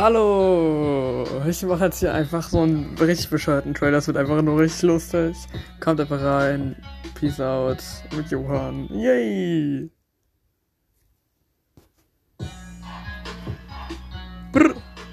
Hallo! Ich mache jetzt hier einfach so einen richtig bescheuerten Trailer. Das wird einfach nur richtig lustig. Kommt einfach rein. Peace out mit Johann. Yay! Brr.